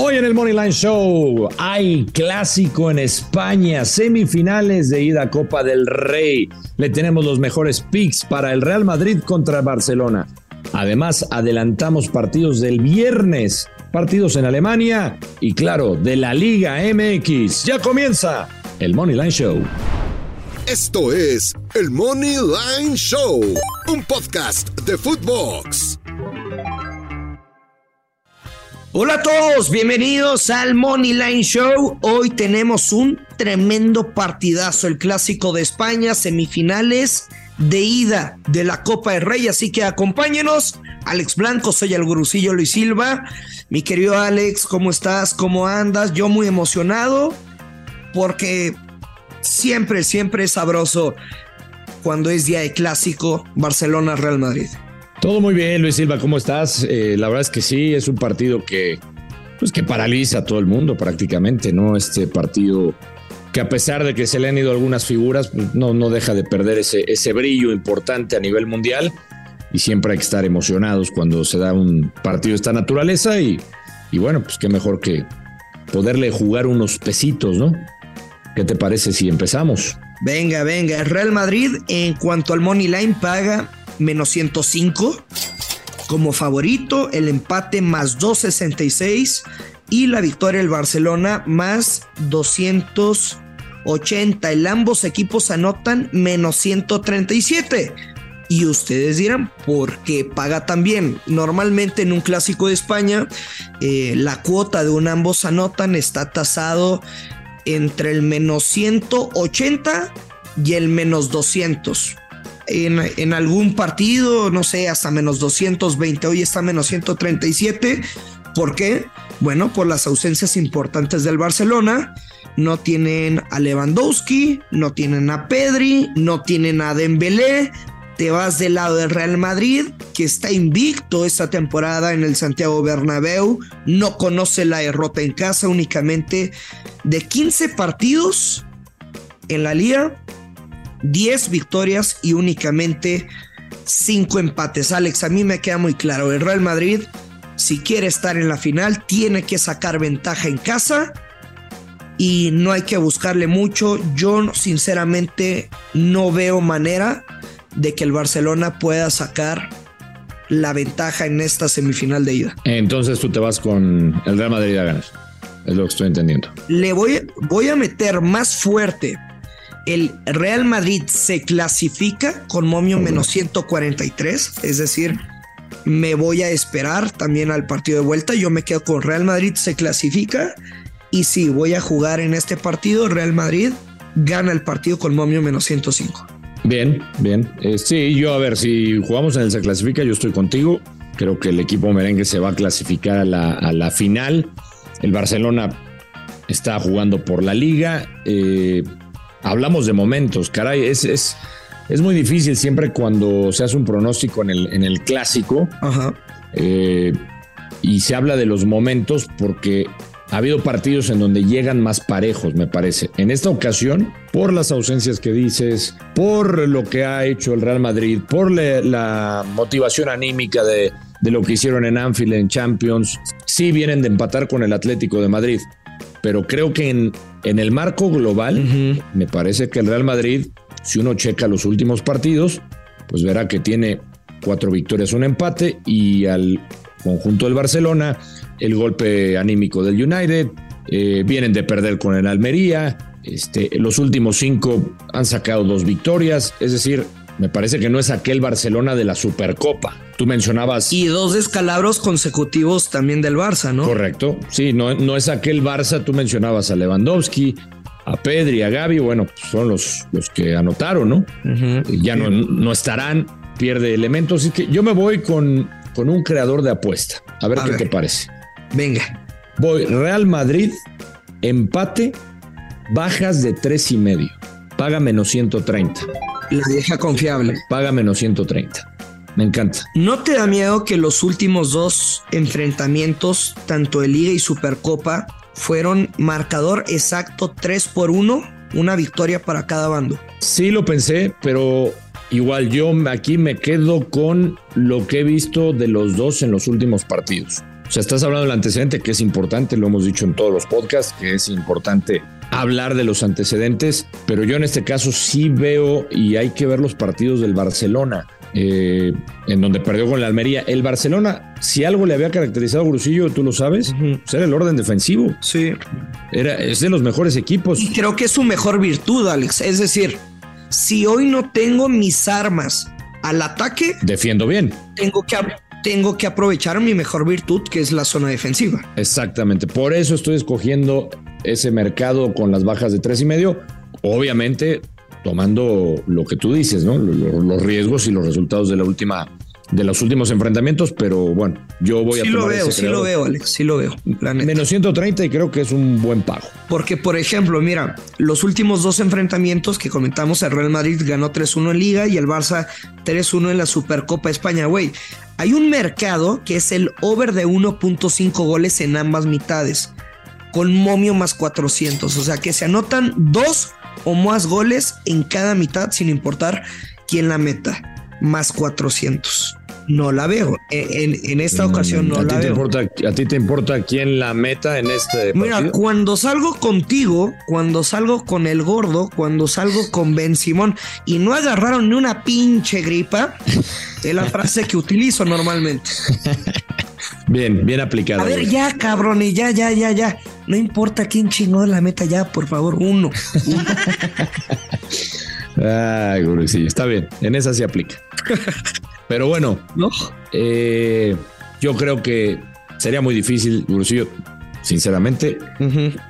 Hoy en el Moneyline Show hay clásico en España, semifinales de ida Copa del Rey. Le tenemos los mejores picks para el Real Madrid contra Barcelona. Además, adelantamos partidos del viernes, partidos en Alemania y claro, de la Liga MX. Ya comienza el Moneyline Show. Esto es el Money Line Show, un podcast de Footbox. Hola a todos, bienvenidos al Money Line Show. Hoy tenemos un tremendo partidazo, el clásico de España, semifinales de ida de la Copa del Rey, así que acompáñenos. Alex Blanco, soy el gurusillo Luis Silva. Mi querido Alex, ¿cómo estás? ¿Cómo andas? Yo muy emocionado porque siempre, siempre es sabroso cuando es día de clásico Barcelona-Real Madrid. Todo muy bien, Luis Silva, ¿cómo estás? Eh, la verdad es que sí, es un partido que, pues que paraliza a todo el mundo prácticamente, ¿no? Este partido que a pesar de que se le han ido algunas figuras, no, no deja de perder ese, ese brillo importante a nivel mundial y siempre hay que estar emocionados cuando se da un partido de esta naturaleza y, y bueno, pues qué mejor que poderle jugar unos pesitos, ¿no? ¿Qué te parece si empezamos? Venga, venga, Real Madrid en cuanto al Money Line paga menos 105 como favorito, el empate más 266 y la victoria del Barcelona más 280. El ambos equipos anotan menos 137. Y ustedes dirán, ¿por qué paga tan bien? Normalmente en un clásico de España, eh, la cuota de un ambos anotan está tasado entre el menos 180 y el menos 200 en, algún partido, no sé, hasta menos 220, hoy está menos 137. ¿Por qué? Bueno, por las ausencias importantes del Barcelona. No tienen a Lewandowski, no tienen a Pedri, no tienen a Dembélé. Te vas del lado del Real Madrid, que está invicto esta temporada en el Santiago Bernabéu, no conoce la derrota en casa, únicamente de 15 partidos en la liga, 10 victorias y únicamente 5 empates. Alex, a mí me queda muy claro, el Real Madrid, si quiere estar en la final, tiene que sacar ventaja en casa y no hay que buscarle mucho. Yo sinceramente no veo manera de que el Barcelona pueda sacar la ventaja en esta semifinal de ida. Entonces tú te vas con el Real Madrid a ganar. Es lo que estoy entendiendo. Le voy, voy a meter más fuerte el Real Madrid se clasifica con momio menos 143, es decir, me voy a esperar también al partido de vuelta, yo me quedo con Real Madrid se clasifica y sí, voy a jugar en este partido, Real Madrid gana el partido con momio menos 105. Bien, bien. Eh, sí, yo a ver, si jugamos en el se clasifica, yo estoy contigo. Creo que el equipo merengue se va a clasificar a la, a la final. El Barcelona está jugando por la liga. Eh, hablamos de momentos, caray, es, es, es, muy difícil siempre cuando se hace un pronóstico en el, en el clásico Ajá. Eh, y se habla de los momentos porque ha habido partidos en donde llegan más parejos, me parece. En esta ocasión, por las ausencias que dices, por lo que ha hecho el Real Madrid, por la, la motivación anímica de, de lo que hicieron en Anfield, en Champions, sí vienen de empatar con el Atlético de Madrid pero creo que en, en el marco global, uh -huh. me parece que el Real Madrid, si uno checa los últimos partidos, pues verá que tiene cuatro victorias, un empate y al conjunto del Barcelona, el golpe anímico del United, eh, vienen de perder con el Almería, este, los últimos cinco han sacado dos victorias, es decir, me parece que no es aquel Barcelona de la Supercopa. Tú mencionabas. Y dos descalabros consecutivos también del Barça, ¿no? Correcto. Sí, no, no es aquel Barça. Tú mencionabas a Lewandowski, a Pedri, a Gaby. Bueno, pues son los, los que anotaron, ¿no? Ya no, no estarán, pierde elementos. Así que yo me voy con, con un creador de apuesta. A ver A qué ver. te parece. Venga. Voy Real Madrid, empate, bajas de tres y medio. Paga menos 130. La vieja confiable. Paga menos 130. Me encanta. ¿No te da miedo que los últimos dos enfrentamientos, tanto de Liga y Supercopa, fueron marcador exacto 3 por 1? Una victoria para cada bando. Sí lo pensé, pero igual yo aquí me quedo con lo que he visto de los dos en los últimos partidos. O sea, estás hablando del antecedente, que es importante, lo hemos dicho en todos los podcasts, que es importante hablar de los antecedentes, pero yo en este caso sí veo y hay que ver los partidos del Barcelona, eh, en donde perdió con la Almería. El Barcelona, si algo le había caracterizado a Grusillo, tú lo sabes, pues era el orden defensivo. Sí. Era, es de los mejores equipos. Y creo que es su mejor virtud, Alex. Es decir, si hoy no tengo mis armas al ataque, Defiendo bien. tengo que, tengo que aprovechar mi mejor virtud, que es la zona defensiva. Exactamente. Por eso estoy escogiendo ese mercado con las bajas de tres y medio. Obviamente, tomando lo que tú dices, ¿no? Lo- Los riesgos y los resultados de la última, de los últimos enfrentamientos, pero bueno, yo voy a Sí lo tomar veo, ese sí lo veo, Alex, sí lo veo. la neta. Menos 130 y creo que es un buen pago. Porque, por ejemplo, mira, los últimos dos enfrentamientos que comentamos, el Real Madrid ganó 3-1 en Liga y el Barça 3-1 en la Supercopa España, güey. Hay un mercado que es el over de 1.5 goles en ambas mitades, con momio más 400. O sea, que se anotan dos o más goles en cada mitad, sin importar quién la meta, más 400. No la veo. En, en- en esta ocasión no Mm, ¿A ti, la te veo. importa, ¿A ti te importa quién la meta en este Mira, partido? cuando salgo contigo, cuando salgo con el gordo, cuando salgo con Ben Simón y no agarraron ni una pinche gripa, es la frase que utilizo normalmente. Bien, bien aplicado. A ver, ya, cabrones, ya, ya, ya, ya. No importa quién chingó la meta, ya, por favor, uno. uno. Ay, sí, está bien. En esa sí aplica. Pero bueno, ¿No? Eh, yo creo que sería muy difícil, Gurusillo. Sinceramente,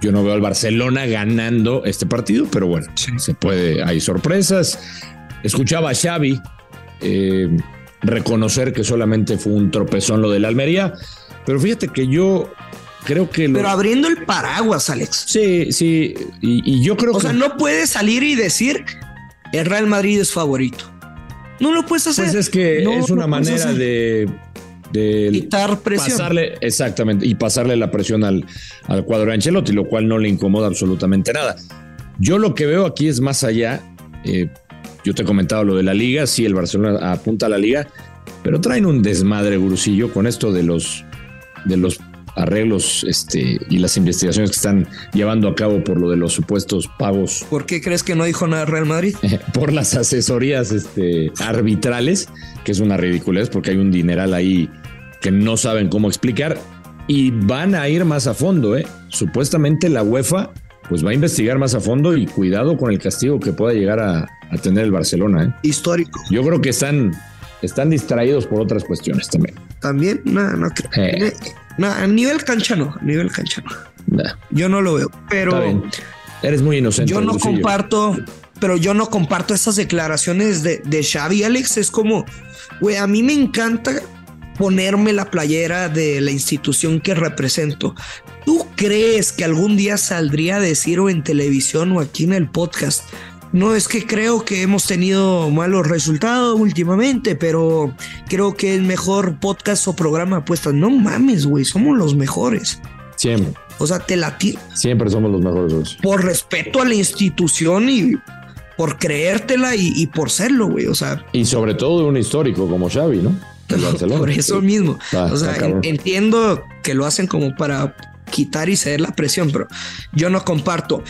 yo no veo al Barcelona ganando este partido, pero bueno, se puede, hay sorpresas. Escuchaba a Xavi eh, reconocer que solamente fue un tropezón lo de la Almería, pero fíjate que yo creo que... los- Pero abriendo el paraguas, Alex. sí, sí, y, y yo creo O que... sea, no puedes salir y decir el Real Madrid es favorito. No lo puedes hacer. Pues es que No es una manera de Quitar presión. pasarle, exactamente, y pasarle la presión al, al cuadro de Ancelotti, lo cual no le incomoda absolutamente nada. Yo lo que veo aquí es más allá. eh, yo te he comentado lo de la liga, sí, el Barcelona apunta a la liga, pero traen un desmadre, Gurusillo, con esto de los, de los arreglos este, y las investigaciones que están llevando a cabo por lo de los supuestos pagos ¿Por qué crees que no dijo nada Real Madrid? por las asesorías este, arbitrales, que es una ridiculez porque hay un dineral ahí que no saben cómo explicar y van a ir más a fondo. ¿eh? Supuestamente la UEFA pues va a investigar más a fondo y cuidado con el castigo que pueda llegar a, a tener el Barcelona. ¿eh? Histórico. Yo creo que están, están distraídos por otras cuestiones también. También, no, no creo. Eh. No, a nivel cancha no, a nivel cancha no. Nah, Yo no lo veo. Pero. Eres muy inocente. yo no Lucillo. comparto, pero yo no comparto esas declaraciones de, de Xavi Alex. Es como, güey, a mí me encanta ponerme la playera de la institución que represento. ¿Tú crees que algún día saldría a decir o en televisión o aquí en el podcast? No es que creo que hemos tenido malos resultados últimamente, pero creo que el mejor podcast o programa de apuestas. No mames, güey, somos los mejores. Siempre, O sea, te la ti- siempre somos los mejores. Por respeto a la institución y por creértela y, y por serlo, güey. O sea, Y sobre todo de un histórico como Xavi, ¿no? Por eso mismo. Está- o sea, entiendo que lo hacen como para quitar y ceder la presión, pero yo no comparto.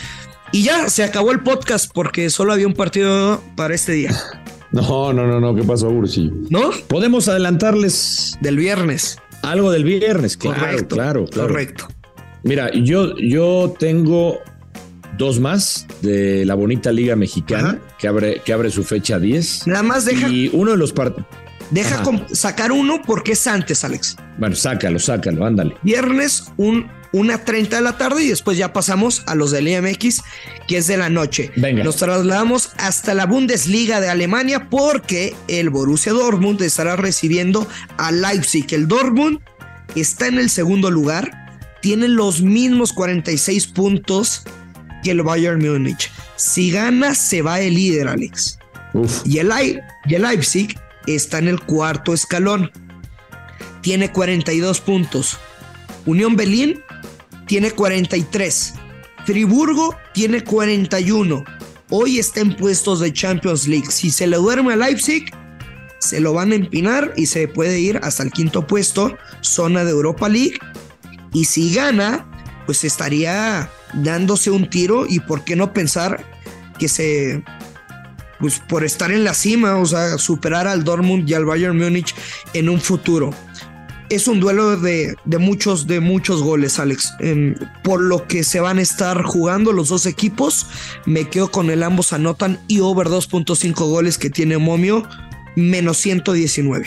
Y ya se acabó el podcast porque solo había un partido para este día, No, no, no, no. ¿Qué pasó, Ursi? ¿no? Podemos adelantarles Del viernes. Algo del viernes, claro, correcto, claro, claro. Correcto. Mira, yo, yo tengo dos más de la bonita Liga Mexicana que abre, que abre su fecha 10. Nada más deja, Y uno de los partidos. deja sacar uno porque es antes, Alex. Bueno, sácalo, sácalo, ándale. Viernes, un, una 30 de la tarde y después ya pasamos a los del IMX, que es de la noche. Venga. Nos trasladamos hasta la Bundesliga de Alemania porque el Borussia Dortmund estará recibiendo a Leipzig. El Dortmund está en el segundo lugar, tiene los mismos 46 puntos que el Bayern Múnich. Si gana, se va el líder, Alex. Uf, Y el, Leip- y el Leipzig está en el cuarto escalón. Tiene 42 puntos. Unión Berlín tiene 43. Friburgo tiene 41. Hoy está en puestos de Champions League. Si se le duerme a Leipzig, se lo van a empinar y se puede ir hasta el quinto puesto, zona de Europa League. Y si gana, pues estaría dándose un tiro y por qué no pensar que se pues por estar en la cima, o sea, superar al Dortmund y al Bayern Múnich en un futuro. Es un duelo de, de muchos, de muchos goles, Alex. Em, por lo que se van a estar jugando los dos equipos, me quedo con el ambos anotan y over 2.5 goles que tiene Momio, menos 119.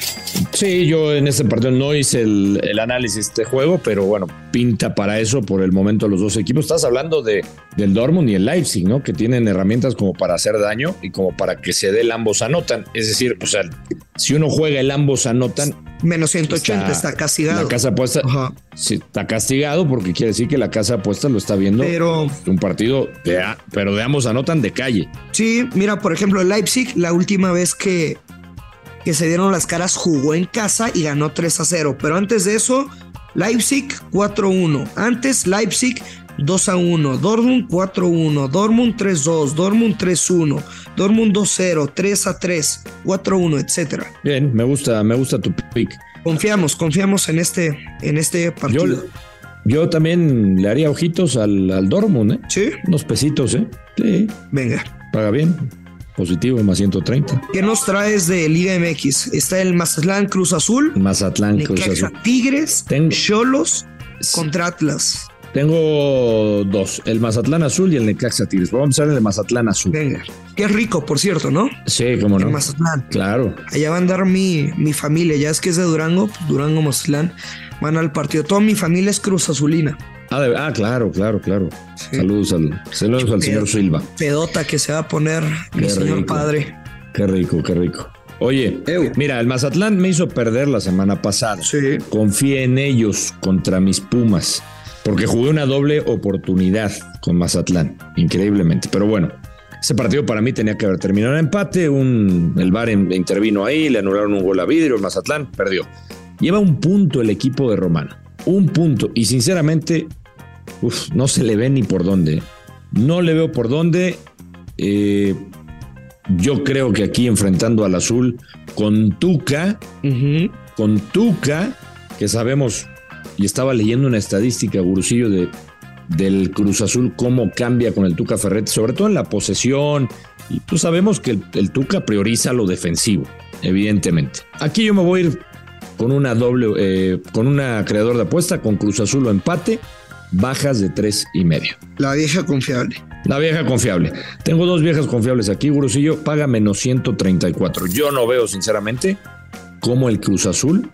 Sí, yo en este partido no hice el, el análisis de este juego, pero bueno, pinta para eso por el momento los dos equipos. Estás hablando de, del Dortmund y el Leipzig, ¿no? Que tienen herramientas como para hacer daño y como para que se dé el ambos anotan. Es decir, o sea, si uno juega el ambos anotan, Menos 180 está, Está- castigado. la casa apuesta Ajá. sí, está castigado porque quiere decir que la casa apuesta lo está viendo Pero un partido de, pero de ambos anotan de calle. Sí, mira, por ejemplo, el Leipzig, la última vez que, que se dieron las caras, jugó en casa y ganó 3 a 0. Pero antes de eso, Leipzig 4-1. Antes, Leipzig 2 a 1. Dortmund 4-1. Dortmund 3-2. Dortmund 3-1. Dortmund 2-0. 3 a 3. 4-1, etcétera. Bien, me gusta, me gusta tu pick. Confiamos, confiamos en este, en este Yo, partido. yo también le haría ojitos al, al Dortmund, ¿eh? Sí, Unos pesitos, ¿eh? Sí, venga. paga bien. Positivo, más 130. ¿Qué nos traes de Liga MX? Está el Mazatlán Cruz Azul. Mazatlán, Cruz Azul. Tigres, Cholos contra Atlas. Tengo dos, el Mazatlán Azul y el Necaxa Tigres. Vamos a empezar en el Mazatlán Azul. Venga, qué rico, por cierto, ¿no? Sí, cómo no. En Mazatlán. Claro. Allá va a andar mi, mi familia, ya es que es de Durango, pues, Durango, Mazatlán, van al partido. Toda mi familia es Cruz Azulina. Ah, de- ah, claro, claro, claro. Sí. Saludos al, saludos al señor Silva. Pedota que se va a poner mi Qué señor rico. padre. Qué rico, qué rico. Oye, mira, el Mazatlán me hizo perder la semana pasada. Sí. Confié en ellos contra mis Pumas, porque jugué una doble oportunidad con Mazatlán, increíblemente. Pero bueno, ese partido para mí tenía que haber terminado en empate. Un, el VAR intervino ahí, le anularon un gol a vidrio, el Mazatlán perdió. Lleva un punto el equipo de Romano, un punto. Y sinceramente, uf, no se le ve ni por dónde. No le veo por dónde. Eh, yo creo que aquí enfrentando al azul con Tuca, con Tuca, que sabemos, y estaba leyendo una estadística, Gurusillo, de, del Cruz Azul, cómo cambia con el Tuca Ferretti, sobre todo en la posesión. Y pues sabemos que el, el Tuca prioriza lo defensivo, evidentemente. Aquí yo me voy a ir con una doble, eh, con una creador de apuesta, con Cruz Azul o empate, bajas de tres y medio. La vieja confiable. La vieja confiable. Tengo dos viejas confiables aquí, Gurusillo. Paga menos 134. Yo no veo, sinceramente, cómo el Cruz Azul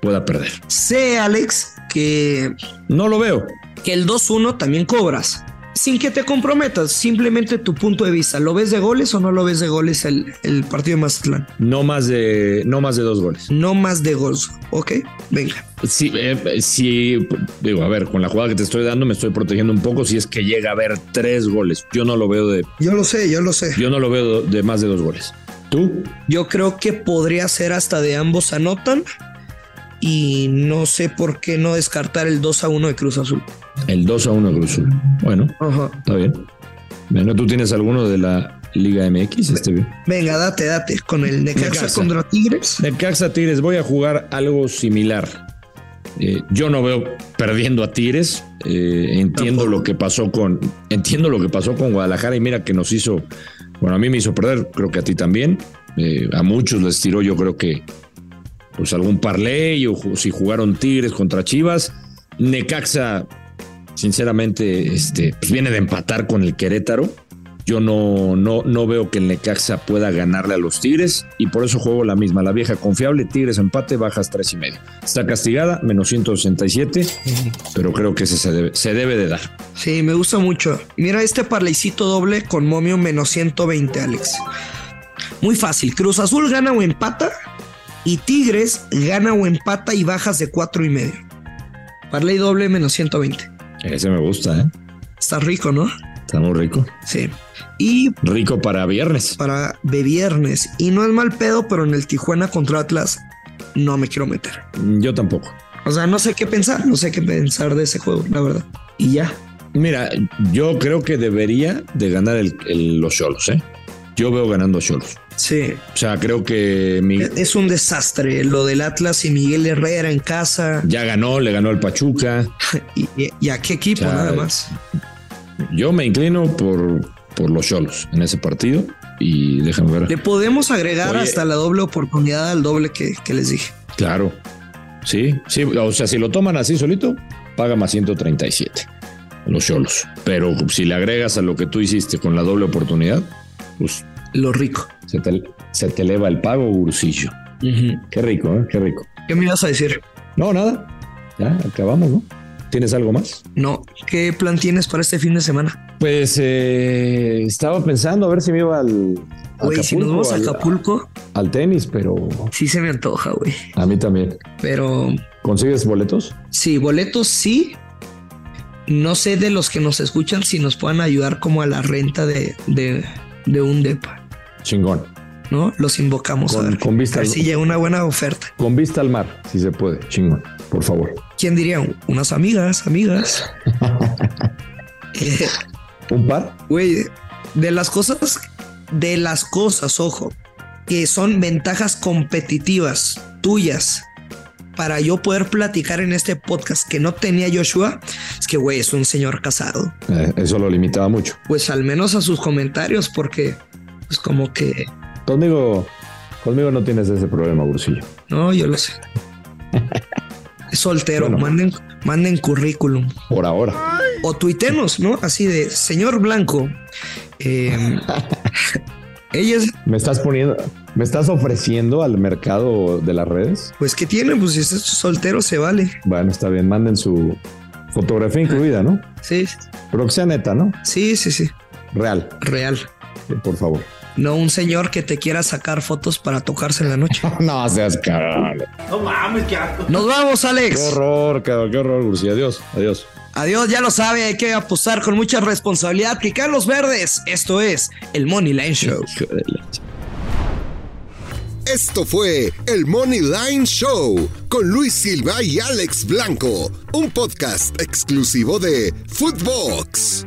pueda perder. Sé, Alex, que, No lo veo. que el 2-1 también cobras. Sin que te comprometas, simplemente tu punto de vista. ¿Lo ves de goles o no lo ves de goles el, el partido de Mazatlán? No más de, no más de dos goles. No más de gols. Ok, venga. Sí, eh, sí, digo, a ver, con la jugada que te estoy dando me estoy protegiendo un poco si es que llega a haber tres goles. Yo no lo veo de, Yo lo sé, yo lo sé. yo no lo veo de más de dos goles. ¿Tú? Yo creo que podría ser hasta de ambos anotan. Y no sé por qué no descartar el 2 a 1 de Cruz Azul. El 2 a 1 Cruz Azul. Bueno, Ajá. está bien. Bueno, ¿tú tienes alguno de la Liga MX? Este bien. Venga, date, date. Con el Necaxa, Necaxa. contra Tigres. Necaxa Tigres, voy a jugar algo similar. Eh, yo no veo perdiendo a Tigres. Eh, entiendo Tampoco. lo que pasó con. Entiendo lo que pasó con Guadalajara y mira que nos hizo. Bueno, a mí me hizo perder, creo que a ti también. Eh, a muchos les tiró, yo creo que pues algún parlay o si jugaron Tigres contra Chivas. Necaxa, sinceramente, este, pues viene de empatar con el Querétaro. Yo no, no, no veo que el Necaxa pueda ganarle a los Tigres y por eso juego la misma, la vieja confiable, Tigres empate, bajas tres y medio. Está castigada, menos 167, pero creo que ese se debe, se debe de dar. Sí, me gusta mucho. Mira este parlaycito doble con momio menos 120, Alex. Muy fácil. Cruz Azul gana o empata y Tigres gana o empata y bajas de cuatro y medio. Parley doble menos 120. Ese me gusta, ¿eh? Está rico, ¿no? Está muy rico. Sí. Y Rico para viernes. para de viernes. Y no es mal pedo, pero en el Tijuana contra Atlas no me quiero meter. Yo tampoco. O sea, no sé qué pensar, no sé qué pensar de ese juego, la verdad. Y ya. Mira, yo creo que debería de ganar el- el- los Cholos, ¿eh? Yo veo ganando Cholos. Sí. O sea, creo que Es un desastre lo del Atlas y Miguel Herrera en casa. ya ganó, le ganó el Pachuca. Y, a qué equipo, O sea, nada más. Yo me inclino por, por los Cholos en ese partido y déjame ver. Le podemos agregar Oye. hasta la doble oportunidad al doble que, que les dije. Claro. Sí, sí. O sea, si lo toman así solito, paga más 137 los Cholos. Pero si le agregas a lo que tú hiciste con la doble oportunidad, pues Lo rico. se te, se te eleva el pago, Ursillo. Qué rico, ¿eh? Qué rico. ¿Qué me ibas a decir? No, nada. Ya acabamos, ¿no? ¿Tienes algo más? No. ¿Qué plan tienes para este fin de semana? Pues eh, estaba pensando a ver si me iba al. Güey, si nos vamos a al- Acapulco, Al, tenis, pero sí se me antoja, güey. a mí también. Pero ¿Consigues boletos? sí, boletos sí. No sé de los que nos escuchan si nos puedan ayudar como a la renta de, de, de un depa, Chingón. ¿no? Los invocamos Con- a ver. con vista a ver al- si llega una buena oferta. Con vista al mar, si se puede. Chingón. Por favor. ¿Quién diría? Unas amigas, amigas. Eh, ¿Un par? Güey, de las cosas, de las cosas, ojo, que son ventajas competitivas tuyas para yo poder platicar en este podcast que no tenía Joshua, es que, güey, es un señor casado. Eh, eso lo limitaba mucho. Pues al menos a sus comentarios, porque pues como que, Conmigo, conmigo no tienes ese problema, Bursillo. no, yo lo sé. Es soltero, Bueno. manden, manden currículum. Por ahora. O tuitenos, ¿no? Así de, señor Blanco. eh, ella es, ¿Me estás poniendo, me estás ofreciendo al mercado de las redes? pues, ¿qué tiene? Pues si es soltero, se vale. Bueno, está bien. Manden su fotografía incluida, ¿no? Sí, Pero que sea neta, ¿no? sí, sí, sí. Real. Real. Sí, por favor. No un señor que te quiera sacar fotos para tocarse en la noche. No seas cabrón. Nos vamos, Qué Alex. horror, cabrón, qué horror, Bursillo. Adiós, adiós. Adiós, ya lo sabe, hay que apostar con mucha responsabilidad. Que Carlos Verdes, esto es el Money Line Show. Esto fue el Money Line Show con Luis Silva y Alex Blanco, un podcast exclusivo de Footbox.